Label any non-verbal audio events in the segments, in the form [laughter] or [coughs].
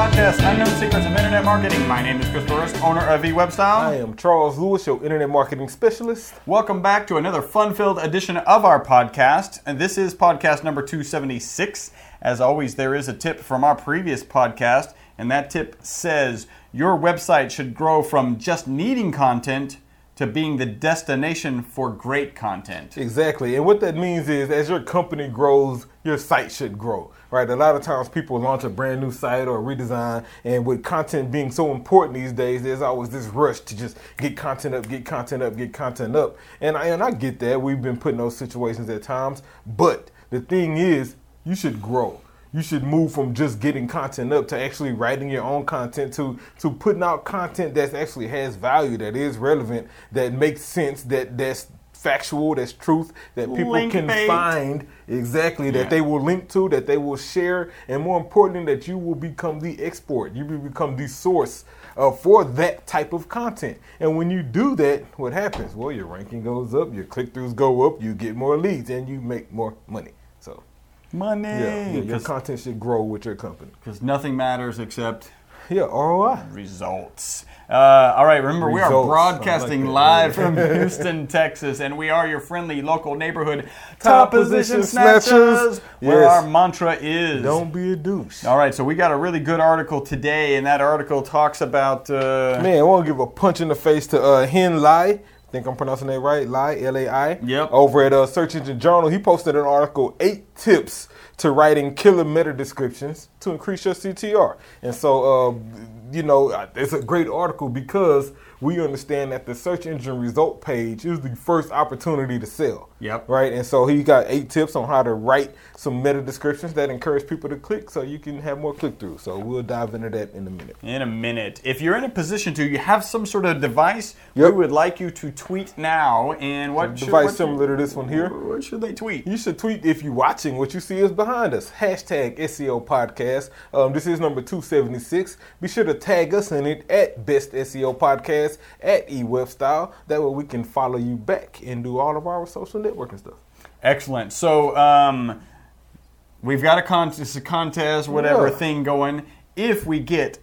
podcast, Unknown Secrets of Internet Marketing. My name is Chris Burris, owner of eWebstyle. I am Charles Lewis, your internet marketing specialist. Welcome back to another fun-filled edition of our podcast, and this is podcast number 276. As always, there is a tip from our previous podcast, and that tip says your website should grow from just needing content to being the destination for great content. Exactly. And what that means is as your company grows, your site should grow. Right? A lot of times people launch a brand new site or redesign and with content being so important these days, there's always this rush to just get content up, get content up, get content up. And I and I get that. We've been put in those situations at times. But the thing is, you should grow you should move from just getting content up to actually writing your own content to to putting out content that actually has value, that is relevant, that makes sense, that that's factual, that's truth, that people Link can bait. find exactly Yeah. that they will link to, that they will share, and more importantly, that you will become the export. You will become the source uh, for that type of content. And when you do that, what happens? Well, your ranking goes up, your click throughs go up, you get more leads, and you make more money. So. Money! Yeah, yeah, your 'Cause- content should grow with your company. because nothing matters except Yeah, ROI. results. Uh, all right, remember we are broadcasting like live from [laughs] Houston, Texas, and we are your friendly local neighborhood Top top position position snatchers, snatchers. where Yes. our mantra is. Don't be a douche. All right, so we got a really good article today, and that article talks about. Uh, Man, I want to give a punch in the face to uh, Hen Lai. I think I'm pronouncing that right. Lai, L A I. Yep. Over at uh, Search Engine Journal, he posted an article, eight tips to writing killer meta descriptions to increase your CTR. And so, uh, you know, it's a great article because we understand that the search engine result page is the first opportunity to sell. Yep. Right. And so he got eight tips on how to write some meta descriptions that encourage people to click so you can have more click through. So we'll dive into that in a minute. in a minute. If you're in a position to, you have some sort of device, Yep. we would like you to tweet now. And what should, Device what, similar to this one here. What should they tweet? You should tweet if you're watching. What you see is behind us. Hashtag SEO Podcast. Um, this is number 276. Be sure to tag us in it at Best SEO Podcast at eWebStyle. That way we can follow you back and do all of our social networking stuff. Excellent. So um, we've got a contest, a contest, whatever Yeah. thing going. If we get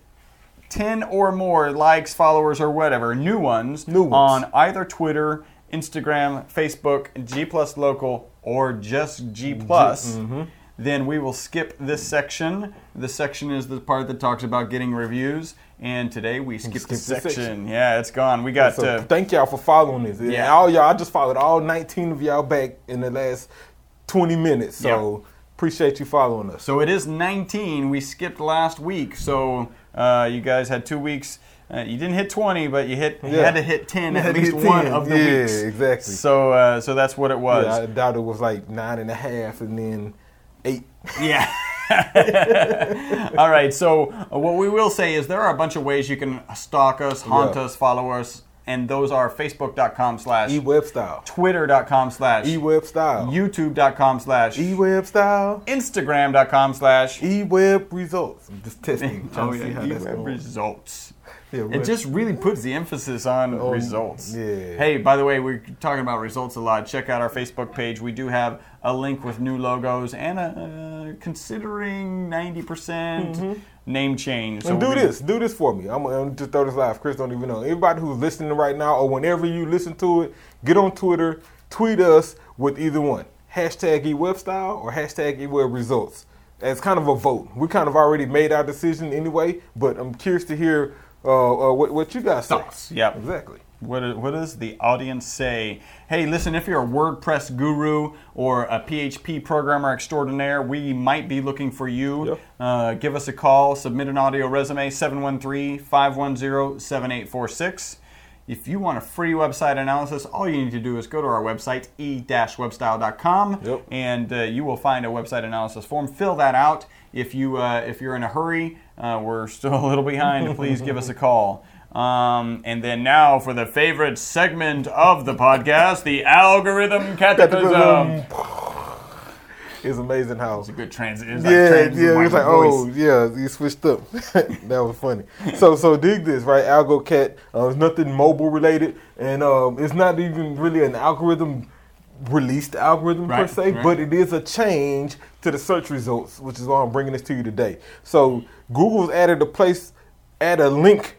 ten or more likes, followers, or whatever, new ones, New ones. on either Twitter, Instagram, Facebook, G Plus Local, or just G Plus. mm-hmm. Then we will skip this section. This section is the part that talks about getting reviews, and today we skipped skip the this section. section. Yeah, it's gone. We got So uh, thank y'all for following this. Yeah. Yeah. All y'all, I just followed all 19 of y'all back in the last 20 minutes. So appreciate you following us. So it is 19. We skipped last week, so uh, you guys had two weeks. Uh, you didn't hit 20, but you hit you had to hit 10 You at least one 10. of the Yeah, weeks. exactly. So uh, so that's what it was. Yeah, I doubt it was like nine and a half and then. Yeah. [laughs] All right. So uh, what we will say is there are a bunch of ways you can stalk us, haunt Yeah. us, follow us, and those are facebook.com slash, E-web style. twitter.com slash, E-web style. youtube.com slash, E-web style. instagram.com slash, E-web results. I'm just testing. [laughs] trying oh to see yeah, how that's going. results. Yeah, It just really puts the emphasis on Um, results. yeah. Hey, by the way, we're talking about results a lot. Check out our Facebook page. We do have a link with new logos and a, uh, considering 90% name change. So Mm-hmm. and do this. Do this for me. I'm gonna just throw this live. Chris don't even know. Everybody who's listening right now or whenever you listen to it, get on Twitter, tweet us with either one. Hashtag eWebStyle or hashtag eWeb results. As kind of a vote. We kind of already made our decision anyway, but I'm curious to hear uh, uh, what, what you guys. Thoughts, yep. Exactly. What, what does the audience say? Hey, listen, if you're a WordPress guru or a PHP programmer extraordinaire, we might be looking for you. Yep. Uh, give us a call, submit an audio resume, 713 510 7846. If you want a free website analysis, all you need to do is go to our website, e-webstyle.com, Yep. and uh, you will find a website analysis form. Fill that out. If you uh, if you're in a hurry, uh, we're still a little behind. Please give us a call. Um, and then now for the favorite segment of the podcast, the algorithm catechism. [laughs] It's amazing how It's a good transition. yeah, yeah. It's like, oh, yeah, you switched up. [laughs] that was funny. So, so dig this, right? AlgoCat uh, is nothing mobile related, and um, it's not even really an algorithm released algorithm per se, right. but it is a change to the search results, which is why I'm bringing this to you today. So Google's added a place, add a link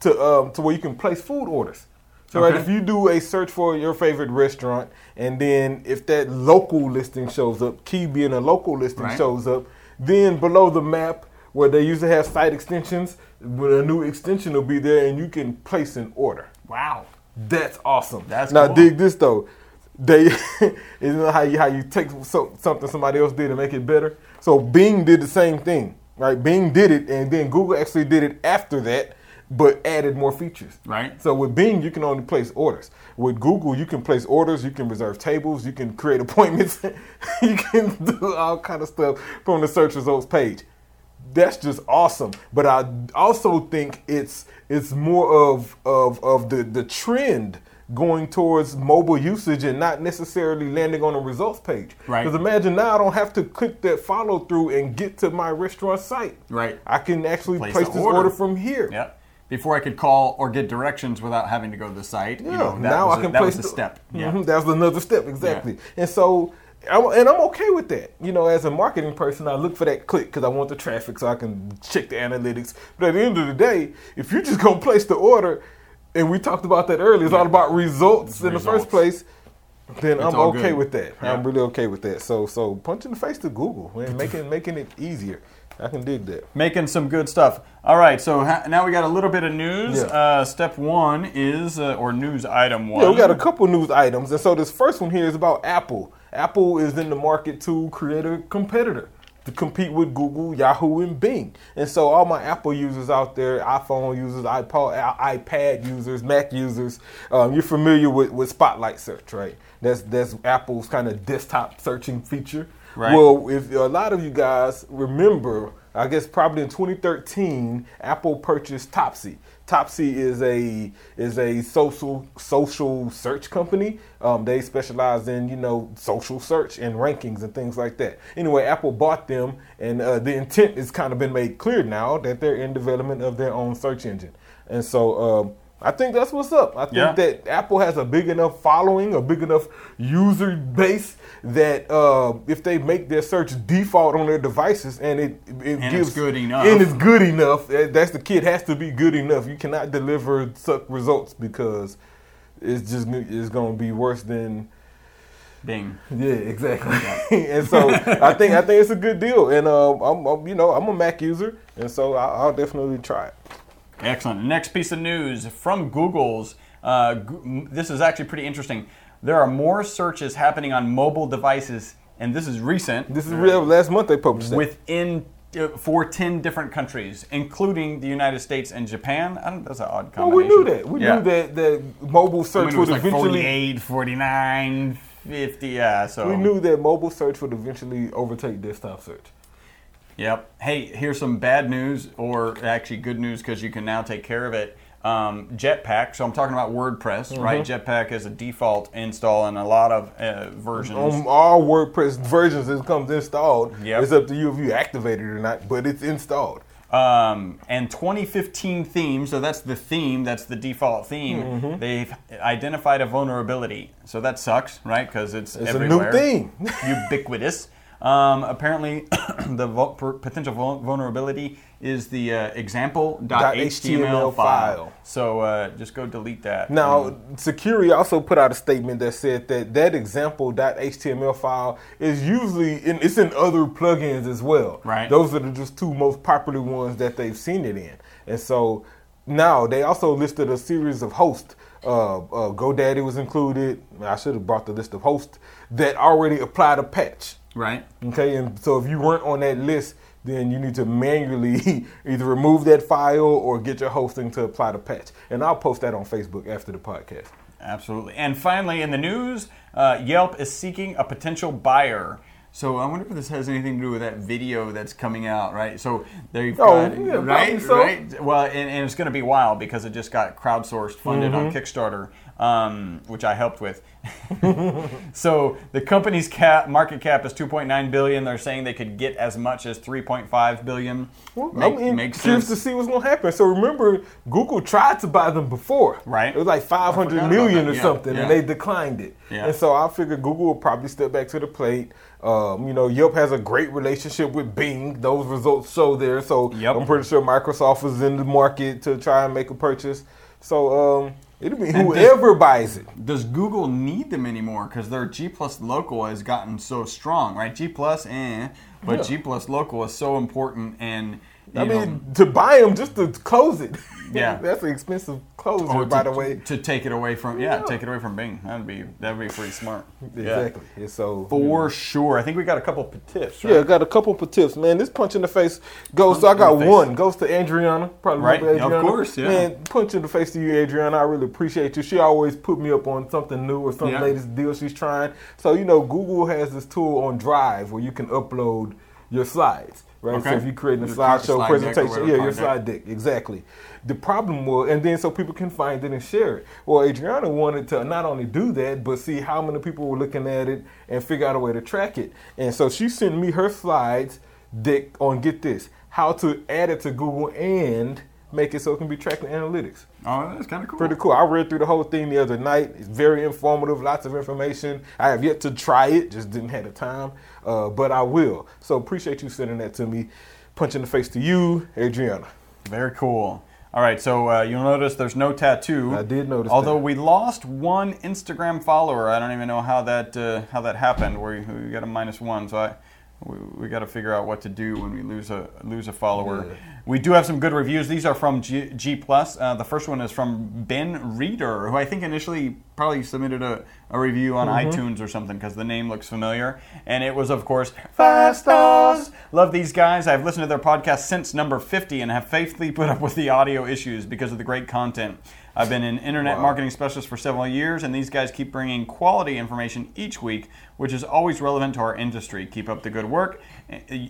to um, to where you can place food orders. So right, if you do a search for your favorite restaurant, and then if that local listing shows up, key being a local listing Right. shows up, then below the map where they usually have site extensions, when a new extension will be there, and you can place an order. Wow. That's awesome. That's now cool. dig this though. They [laughs] isn't it how you how you take so, something somebody else did and make it better. So Bing did the same thing, right? Bing did it, and then Google actually did it after that, but added more features. Right. So with Bing, you can only place orders. With Google, you can place orders, you can reserve tables, you can create [laughs] appointments, [laughs] you can do all kind of stuff from the search results page. That's just awesome. But I also think it's it's more of of of the the trend going towards mobile usage and not necessarily landing on a results page. Right. Because imagine now I don't have to click that follow through and get to my restaurant site. Right. I can actually Place place, the this order. order. from here. Yep. Before I could call or get directions without having to go to the site. you Yeah, know, that now I a- can that place was a the step. Yeah. Mhm, that was another step exactly. And so, I'm, and I'm okay with that. You know, as a marketing person, I look for that click because I want the traffic so I can check the analytics. But at the end of the day, if you're just gonna place the order, and we talked about that earlier, it's all about results It's in the first place. Then I'm okay good. with that. Yeah. I'm really okay with that. So, so punch in the face to Google and [laughs] making making it easier. I can dig that. Making some good stuff. All right, so ha- now we got a little bit of news. Yeah. Uh, step one is, uh, or news item one. Yeah, we got a couple news items, and so this first one here is about Apple. Apple is in the market to create a competitor to compete with Google, Yahoo, and Bing. And so all my Apple users out there, iPhone users, iPod, iPad users, Mac users, um, you're familiar with, with Spotlight Search, right? That's that's Apple's kind of desktop searching feature. Right. Well, if a lot of you guys remember, I guess probably in 2013, Apple purchased Topsy. Topsy is a is a social social search company. Um, they specialize in you know social search and rankings and things like that. Anyway, Apple bought them, and uh, the intent has kind of been made clear now that they're in development of their own search engine. And so um, I think that's what's up. I think Yeah. that Apple has a big enough following, a big enough user base that uh, if they make their search default on their devices and it it And gives it's good enough. and it's good enough, that's the kid has to be good enough. You cannot deliver suck results because it's just it's going to be worse than Bing. yeah, exactly. [laughs] and so I think I think it's a good deal, and um, I'm, I'm you know I'm a Mac user, and so I'll, I'll definitely try it. Excellent. Next piece of news from Google's. Uh, this is actually pretty interesting. There are more searches happening on mobile devices, and this is recent. This is real. Last month they published that. within uh, for 10 different countries, including the United States and Japan. I don't, that's an odd Oh, we knew that. We Yeah. knew that that mobile I search mean, it was would like eventually. 48, 49, 50. Yeah, so. We knew that mobile search would eventually overtake desktop search. Yep. Hey, here's some bad news, or actually good news because you can now take care of it. Um, Jetpack. So I'm talking about WordPress, right? Mm-hmm. Jetpack is a default install in a lot of uh, versions. On all WordPress versions, it comes installed. Yep. It's up to you if you activate it or not, but it's installed. Um, and 2015 theme, so that's the theme, that's the default theme. Mm-hmm. They've identified a vulnerability, so that sucks, right? Because it's, It's everywhere. a new theme. [laughs] ubiquitous. Um, apparently, [coughs] the per- potential vul- vulnerability is the uh, example.html .html file. So uh, just go delete that. Now, Sucuri also put out a statement that said that that example.html file is usually in, it's in other plugins as well. Right. Those are the just two most popular ones that they've seen it in, and so now they also listed a series of hosts. Uh, uh, GoDaddy was included. I should have brought the list of hosts that already applied a patch. Right? Okay, and so if you weren't on that list, then you need to manually [laughs] either remove that file or get your hosting to apply the patch. And I'll post that on Facebook after the podcast. Absolutely. And finally, in the news, uh, Yelp is seeking a potential buyer. So I wonder if this has anything to do with that video that's coming out, right? So they've Oh, got, yeah, right, so. right. Well, and, and it's going to be wild because it just got crowdsourced, funded on Mm-hmm. Kickstarter. um, which I helped with. [laughs] so the company's cap market cap is 2.9 billion. They're saying they could get as much as 3.5 billion. Well, Make- I mean, makes curious sense. to see what's going to happen. So remember, Google tried to buy them before. Right. It was like five hundred forgot million about or. Yeah, something, yeah. and they declined it. Yeah. And so I figure Google will probably step back to the plate. Um, you know, Yelp has a great relationship with Bing. Those results show there. So Yep. I'm pretty sure Microsoft was in the market to try and make a purchase. So um, it'll be whoever buys it. Does Google need them anymore? Because their G Plus local has gotten so strong, right? G Plus, eh, but Yeah. G Plus local is so important, and I know, mean, to buy them just to close it. [laughs] Yeah. that's an expensive closer, by to, the way. to take it away from yeah, Yeah. take it away from Bing. That'd be that'd be pretty smart. Yeah. Exactly. And so For sure. I think we got a couple of tips, right? Yeah, got a couple of tips, man. This punch in the face goes. So I got one goes to Adriana. Probably Right, remember of course, yeah. Man, punch in the face to you, Adriana. I really appreciate you. She always put me up on something new or some Yeah. latest deal she's trying. So you know, Google has this tool on Drive where you can upload your slides. Right, Okay. so if you're creating a slideshow slide presentation, yeah, your slide slide deck, exactly. The problem was, and then so people can find it and share it. Well, Adriana wanted to not only do that, but see how many people were looking at it and figure out a way to track it. And so she sent me her slides deck on get this how to add it to Google and make it so it can be tracked in analytics. Oh, that's kind of cool. Pretty cool. I read through the whole thing the other night. It's very informative, lots of information. I have yet to try it, just didn't have the time, uh, but I will. So appreciate you sending that to me. Punch in the face to you, Adriana. Very cool. All right, so uh, you'll notice there's no tattoo. I did notice Although that. we lost one Instagram follower, I don't even know how that uh, how that happened. We, you got a minus one, so I we, we got to figure out what to do when we lose a lose a follower. Yeah. We do have some good reviews. These are from G, G Plus. Uh, the first one is from Ben Reader, who I think initially probably submitted a, a review on Mm-hmm. iTunes or something because the name looks familiar. And it was, of course, five stars. Love these guys. I've listened to their podcast since number 50 and have faithfully put up with the audio issues because of the great content. I've been an internet Wow. marketing specialist for several years, and these guys keep bringing quality information each week, which is always relevant to our industry. Keep up the good work,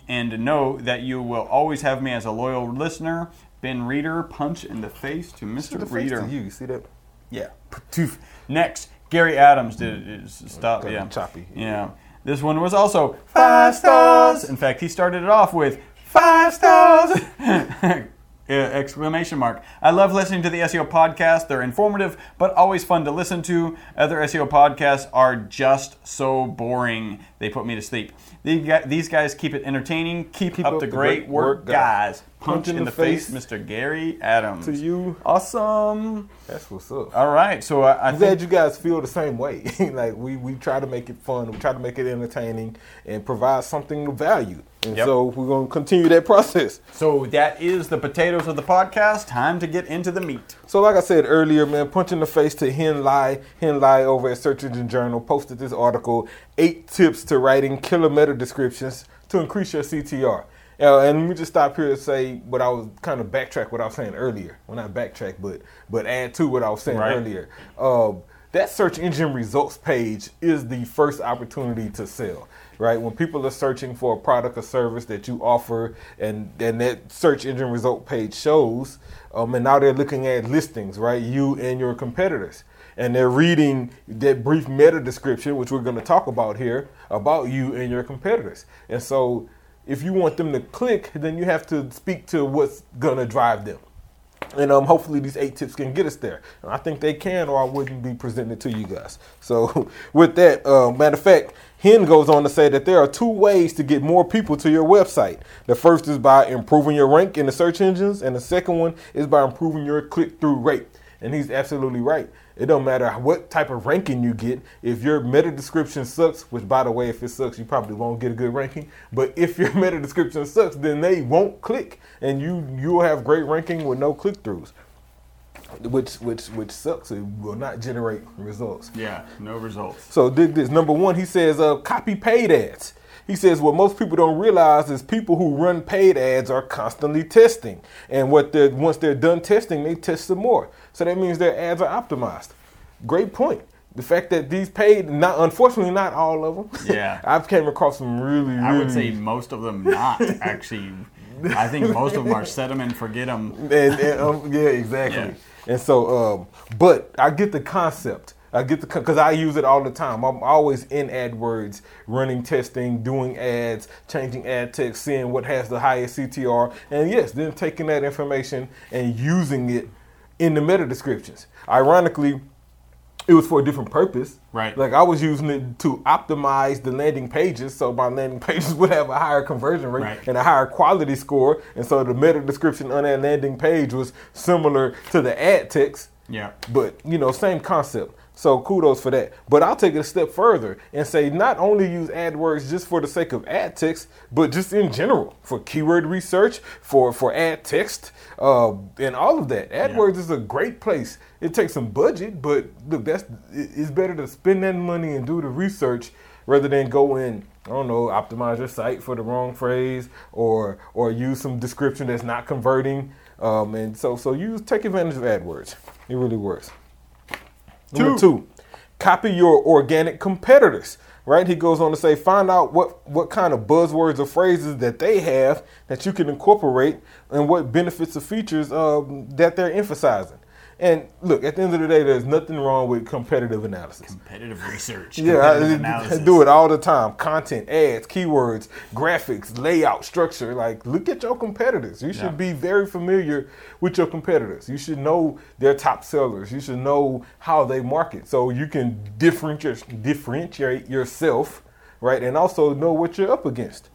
and know that you will always have me as a loyal listener. Ben Reader, punch in the face to Mr. To Reader. you. You see that? Yeah. Ptoof. Next, Gary Adams did Stop. Yeah. choppy. Yeah. This one was also five stars. In fact, he started it off with five stars. [laughs] Uh, exclamation mark. I love listening to the SEO podcast. They're informative, but always fun to listen to. Other SEO podcasts are just so boring. They put me to sleep. These guys, keep it entertaining. Keep, up, the great, work, guys. Punch, in, the, face, Mr. Gary Adams. To you. Awesome. That's what's up. All right, so I, I I'm think glad you guys feel the same way. [laughs] like we, we try to make it fun, we try to make it entertaining, and provide something of value. And Yep. so we're gonna continue that process. so. That is the potatoes of the podcast. Time to get into the meat. So like I said earlier, man, punch in the face to Hen Lai. Hen Lai over at Search Engine Journal posted this article: eight tips to writing killer meta descriptions to increase your CTR. Uh, and let me just stop here to say what I was kind of backtrack what I was saying earlier. Well, not backtrack, but but add to what I was saying Right. earlier. Um, that search engine results page is the first opportunity to sell, right? When people are searching for a product or service that you offer, and and that search engine result page shows, um, and now they're looking at listings, right? You and your competitors, and they're reading that brief meta description, which we're going to talk about here, about you and your competitors, and so. If you want them to click, then you have to speak to what's gonna drive them. And um, hopefully these eight tips can get us there. And I think they can, or I wouldn't be presenting it to you guys. So [laughs] with that, uh, matter of fact, Hen goes on to say that there are two ways to get more people to your website. The first is by improving your rank in the search engines, and the second one is by improving your click-through rate. And he's absolutely right. It don't matter what type of ranking you get. If your meta description sucks, which by the way, if it sucks, you probably won't get a good ranking. But if your [laughs] meta description sucks, then they won't click, and you you'll have great ranking with no click throughs, which which which sucks. It will not generate results. Yeah, no results. So dig this. Number one, he says uh, copy paid ads. He says what most people don't realize is people who run paid ads are constantly testing, and what they're once they're done testing, they test some more. So that means their ads are optimized. Great point. The fact that these paid, not unfortunately not all of them. [laughs] Yeah. I've came across some really, really. I would say most of them not actually. I think most of them are set them and forget them. [laughs] and, and, um, yeah, exactly. Yeah. And so, um, but I get the concept. I get the because I use it all the time. I'm always in AdWords, running testing, doing ads, changing ad text, seeing what has the highest CTR, and yes, then taking that information and using it in the meta descriptions. Ironically, it was for a different purpose. Right. Like I was using it to optimize the landing pages, so my landing [laughs] pages would have a higher conversion rate Right. and a higher quality score, and so the meta description on that landing page was similar to the ad text. Yeah. But you know, same concept. So kudos for that. But I'll take it a step further and say not only use AdWords just for the sake of ad text, but just in general for keyword research, for for ad text, uh, and all of that. AdWords is a great place. It takes some budget, but look, that's it's better to spend that money and do the research rather than go in. I don't know, optimize your site for the wrong phrase, or or use some description that's not converting. Um, and so so use take advantage of AdWords. It really works. Number two, copy your organic competitors. Right? He goes on to say, find out what what kind of buzzwords or phrases that they have that you can incorporate, and what benefits or features um, that they're emphasizing. And look, at the end of the day, there's nothing wrong with competitive analysis. Competitive research. Yeah, competitive I, [laughs] I do it all the time. Content, ads, keywords, graphics, layout, structure. Like, look at your competitors. You should Yeah. be very familiar with your competitors. You should know their top sellers. You should know how they market, so you can differentiate differentiate yourself, right? And also know what you're up against.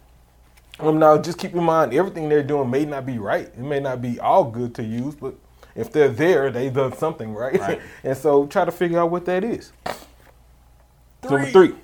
Um, now, just keep in mind, everything they're doing may not be right. It may not be all good to use, but if they're there, they've done something right. Right. [laughs] and so, try to figure out what that is. Number Three. three,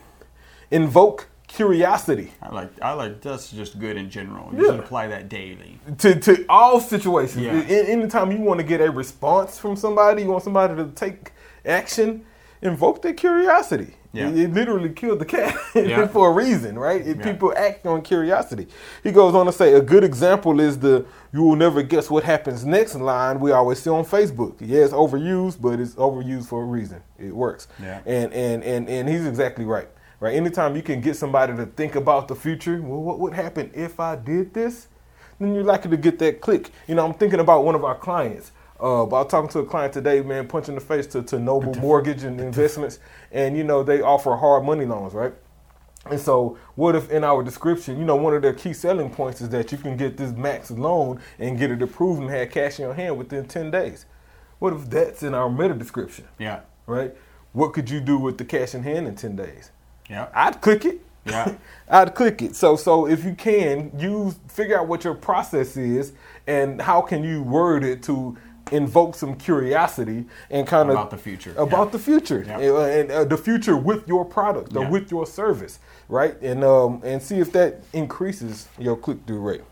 invoke curiosity I like. I like. That's just good in general. You Yeah. should apply that daily. to, to all situations. Yeah. Anytime you want to get a response from somebody, you want somebody to take action, invoke their curiosity. Yeah. It, it literally killed the cat [laughs] Yeah. for a reason, right? If Yeah. People act on curiosity. He goes on to say a good example is the "you will never guess what happens next" line we always see on Facebook. Yeah, it's overused, but it's overused for a reason. It works. Yeah. And and and and he's exactly right. Right. Anytime you can get somebody to think about the future, well, what would happen if I did this? Then you're likely to get that click. You know, I'm thinking about one of our clients. Uh, I was talking to a client today, man, punching the face to, to Noble Mortgage and Investments, and you know they offer hard money loans, right? And so, what if in our description, you know, one of their key selling points is that you can get this max loan and get it approved and have cash in your hand within 10 days? What if that's in our meta description, Yeah. right? What could you do with the cash in hand in 10 days? Yeah. I'd click it. Yeah. [laughs] I'd click it. So so if you can use figure out what your process is and how can you word it to invoke some curiosity and kind of About the future. about Yeah. the future Yeah. and, and, uh, the future with your product or Yeah. with your service, right? And um and see if that increases your click through rate.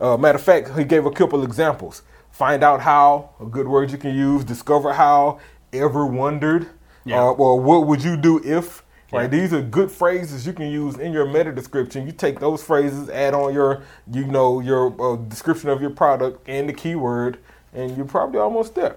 Uh, matter of fact, he gave a couple examples. Find out how, a good word you can use. Discover how, ever wondered, Yeah. uh, or what would you do if? Right, these are good phrases you can use in your meta description. You take those phrases, add on your, you know, your uh, description of your product and the keyword, and you're probably almost there.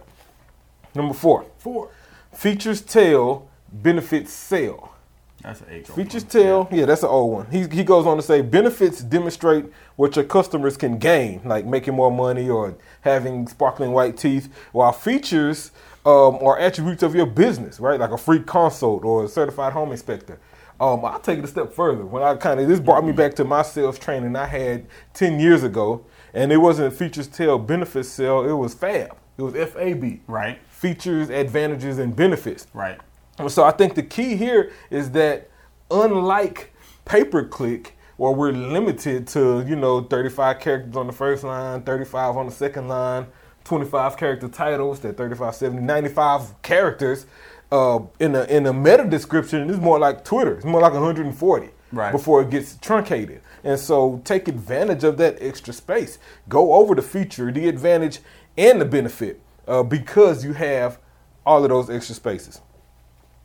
Number four, Four. features tell, benefits sell. That's an age. old Features one. tell, yeah, that's an old one. He, he goes on to say benefits demonstrate what your customers can gain, like making more money or having sparkling white teeth, while features um, are attributes of your business, right? Like a free consult or a certified home inspector. Um, I'll take it a step further. When I kind of this brought me back to my sales training I had ten years ago, and it wasn't features tell, benefits sell. It was FAB. It was F A B. Right. Features, advantages, and benefits. Right. So I think the key here is that unlike pay per click, where we're limited to you know 35 characters on the first line, 35 on the second line, 25 character titles, that 35, 70, 95 characters. Uh, in a in a meta description, it's more like Twitter. It's more like 140 Right. before it gets truncated. And so take advantage of that extra space. Go over the feature, the advantage, and the benefit uh, because you have all of those extra spaces.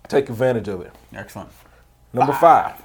Take advantage of it. Excellent. Number five,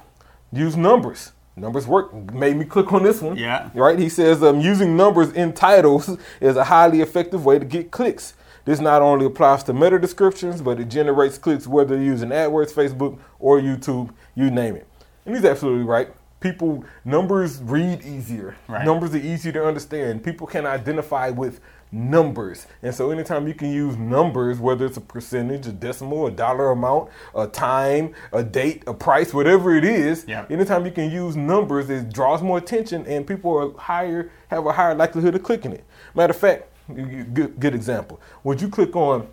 use numbers. Numbers work. Made me click on this one. Yeah. Right? He says um, using numbers in titles is a highly effective way to get clicks. This not only applies to meta descriptions, but it generates clicks whether you're using AdWords, Facebook, or YouTube, you name it. And he's absolutely right. People, numbers read easier. Right. Numbers are easy to understand. People can identify with numbers. And so anytime you can use numbers, whether it's a percentage, a decimal, a dollar amount, a time, a date, a price, whatever it is, Yeah. anytime you can use numbers, it draws more attention and people are higher have a higher likelihood of clicking it. Matter of fact, good, good example. Would you click on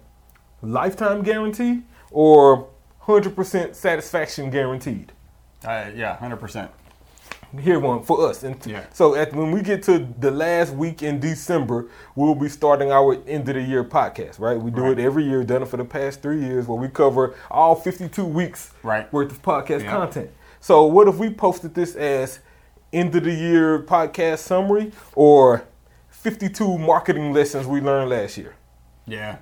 lifetime guarantee or 100% satisfaction guaranteed? Uh, yeah, hundred percent. Here one for us. And t- Yeah. so at, when we get to the last week in December, we'll be starting our end of the year podcast, right? We do Right. it every year, done it for the past three years, where we cover all 52 weeks Right. worth of podcast Yeah. content. So what if we posted this as end of the year podcast summary or 52 marketing lessons we learned last year? Yeah,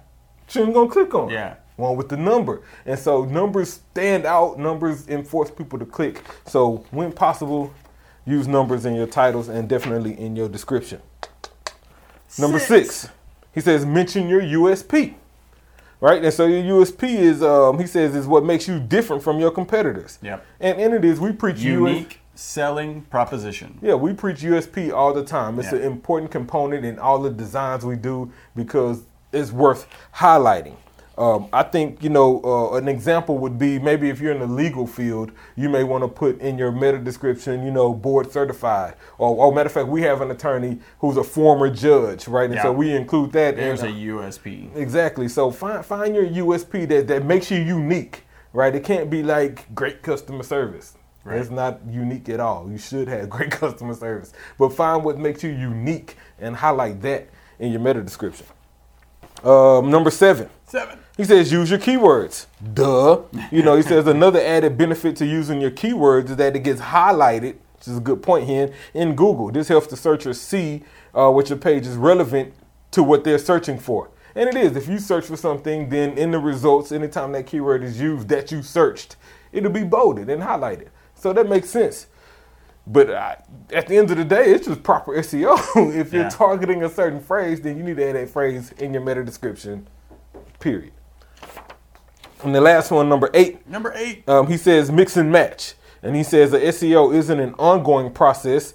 Shouldn't gonna click on. Yeah. One with the number. And so numbers stand out, numbers enforce people to click. So when possible, use numbers in your titles and definitely in your description. Number six, he says mention your USP. Right? And so your USP is um, he says is what makes you different from your competitors. Yep. And in it is we preach US unique selling proposition. yeah, we preach USP all the time. It's Yeah. an important component in all the designs we do because it's worth highlighting. Um, I think you know uh, an example would be maybe if you're in the legal field, you may want to put in your meta description, you know, board certified. Or, or matter of fact, we have an attorney who's a former judge, right? And so we include that. There's in, a USP. Exactly. So find find your USP that, that makes you unique, right? It can't be like great customer service. Right. It's not unique at all. You should have [laughs] great customer service, but find what makes you unique and highlight that in your meta description. Um, number seven. Seven. He says use your keywords. Duh. You know, he [laughs] says another added benefit to using your keywords is that it gets highlighted, which is a good point here, in Google. This helps the searcher see uh, what your page is relevant to what they're searching for. And it is. If you search for something, then in the results, anytime that keyword is used that you searched, it'll be bolded and highlighted. So that makes sense. But uh, at the end of the day, it's just proper SEO. [laughs] if you're Yeah. targeting a certain phrase, then you need to add that phrase in your meta description, period. And the last one, number eight, Number eight. um, he says mix and match. And he says that SEO isn't an ongoing process.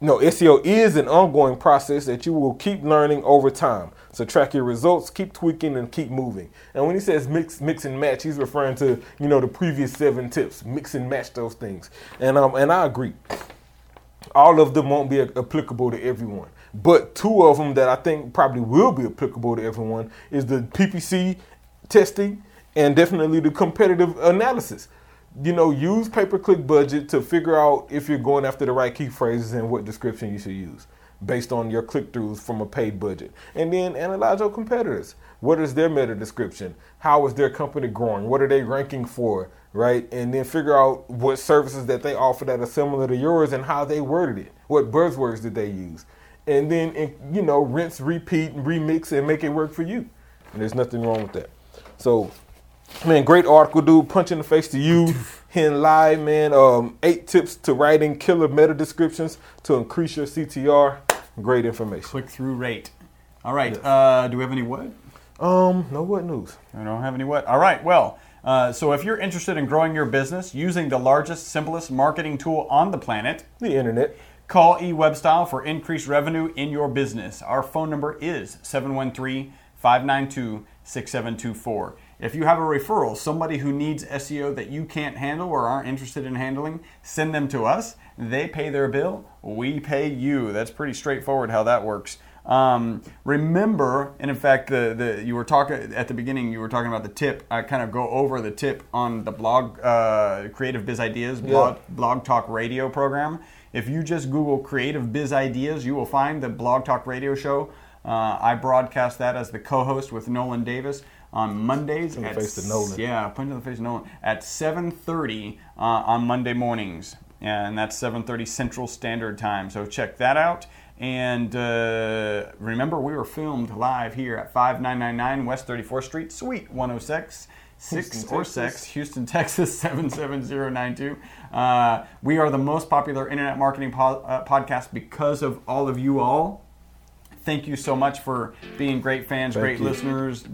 No, SEO is an ongoing process that you will keep learning over time. So track your results, keep tweaking, and keep moving. And when he says mix, mix and match, he's referring to you know the previous seven tips. Mix and match those things. And um, and I agree. All of them won't be applicable to everyone, but two of them that I think probably will be applicable to everyone is the PPC testing and definitely the competitive analysis. You know, use pay per click budget to figure out if you're going after the right key phrases and what description you should use based on your click throughs from a paid budget. And then analyze your competitors. What is their meta description? How is their company growing? What are they ranking for? Right? And then figure out what services that they offer that are similar to yours and how they worded it. What buzzwords did they use? And then, you know, rinse, repeat, remix and make it work for you. And there's nothing wrong with that. So, Man, great article, dude. Punch in the face to you. [laughs] Hen Lai, man. Um, eight tips to writing killer meta descriptions to increase your CTR. Great information. Click through rate. All right. Uh, do we have any what? Um, no what news? I don't have any what. All right. Well, uh, so if you're interested in growing your business using the largest, simplest marketing tool on the planet, The internet. Call eWebstyle for increased revenue in your business. Our phone number is 713 592 6724. If you have a referral, somebody who needs SEO that you can't handle or aren't interested in handling, send them to us. They pay their bill, we pay you. That's pretty straightforward how that works. Um, remember, and in fact, the, the you were talking at the beginning. You were talking about the tip. I kind of go over the tip on the blog, uh, Creative Biz Ideas blog, blog Talk Radio program. If you just Google Creative Biz Ideas, you will find the Blog Talk Radio show. Uh, I broadcast that as the co-host with Nolan Davis on Mondays the at face to Nolan. yeah, punch in the face to Nolan at 7:30 uh, on Monday mornings, and that's 7:30 Central Standard Time. So check that out. And uh, remember, we were filmed live here at 5999 West 34th Street, Suite 106. Six Houston, or Texas. six, Houston, [laughs] Texas 77092. Uh, we are the most popular internet marketing po- uh, podcast because of all of you all. Thank you so much for being great fans, Thank great you. listeners,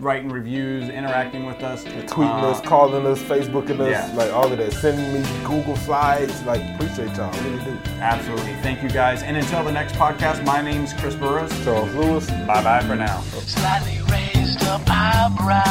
writing reviews, interacting with us, Tweeting Uh, us, calling us, Facebooking us, yeah. like all of that. Sending me Google slides. Like, appreciate y'all. Really do. Absolutely. Thank you guys. And until the next podcast, my name's Chris Burris, Charles Lewis. Bye bye for now. Slightly raised up eyebrow,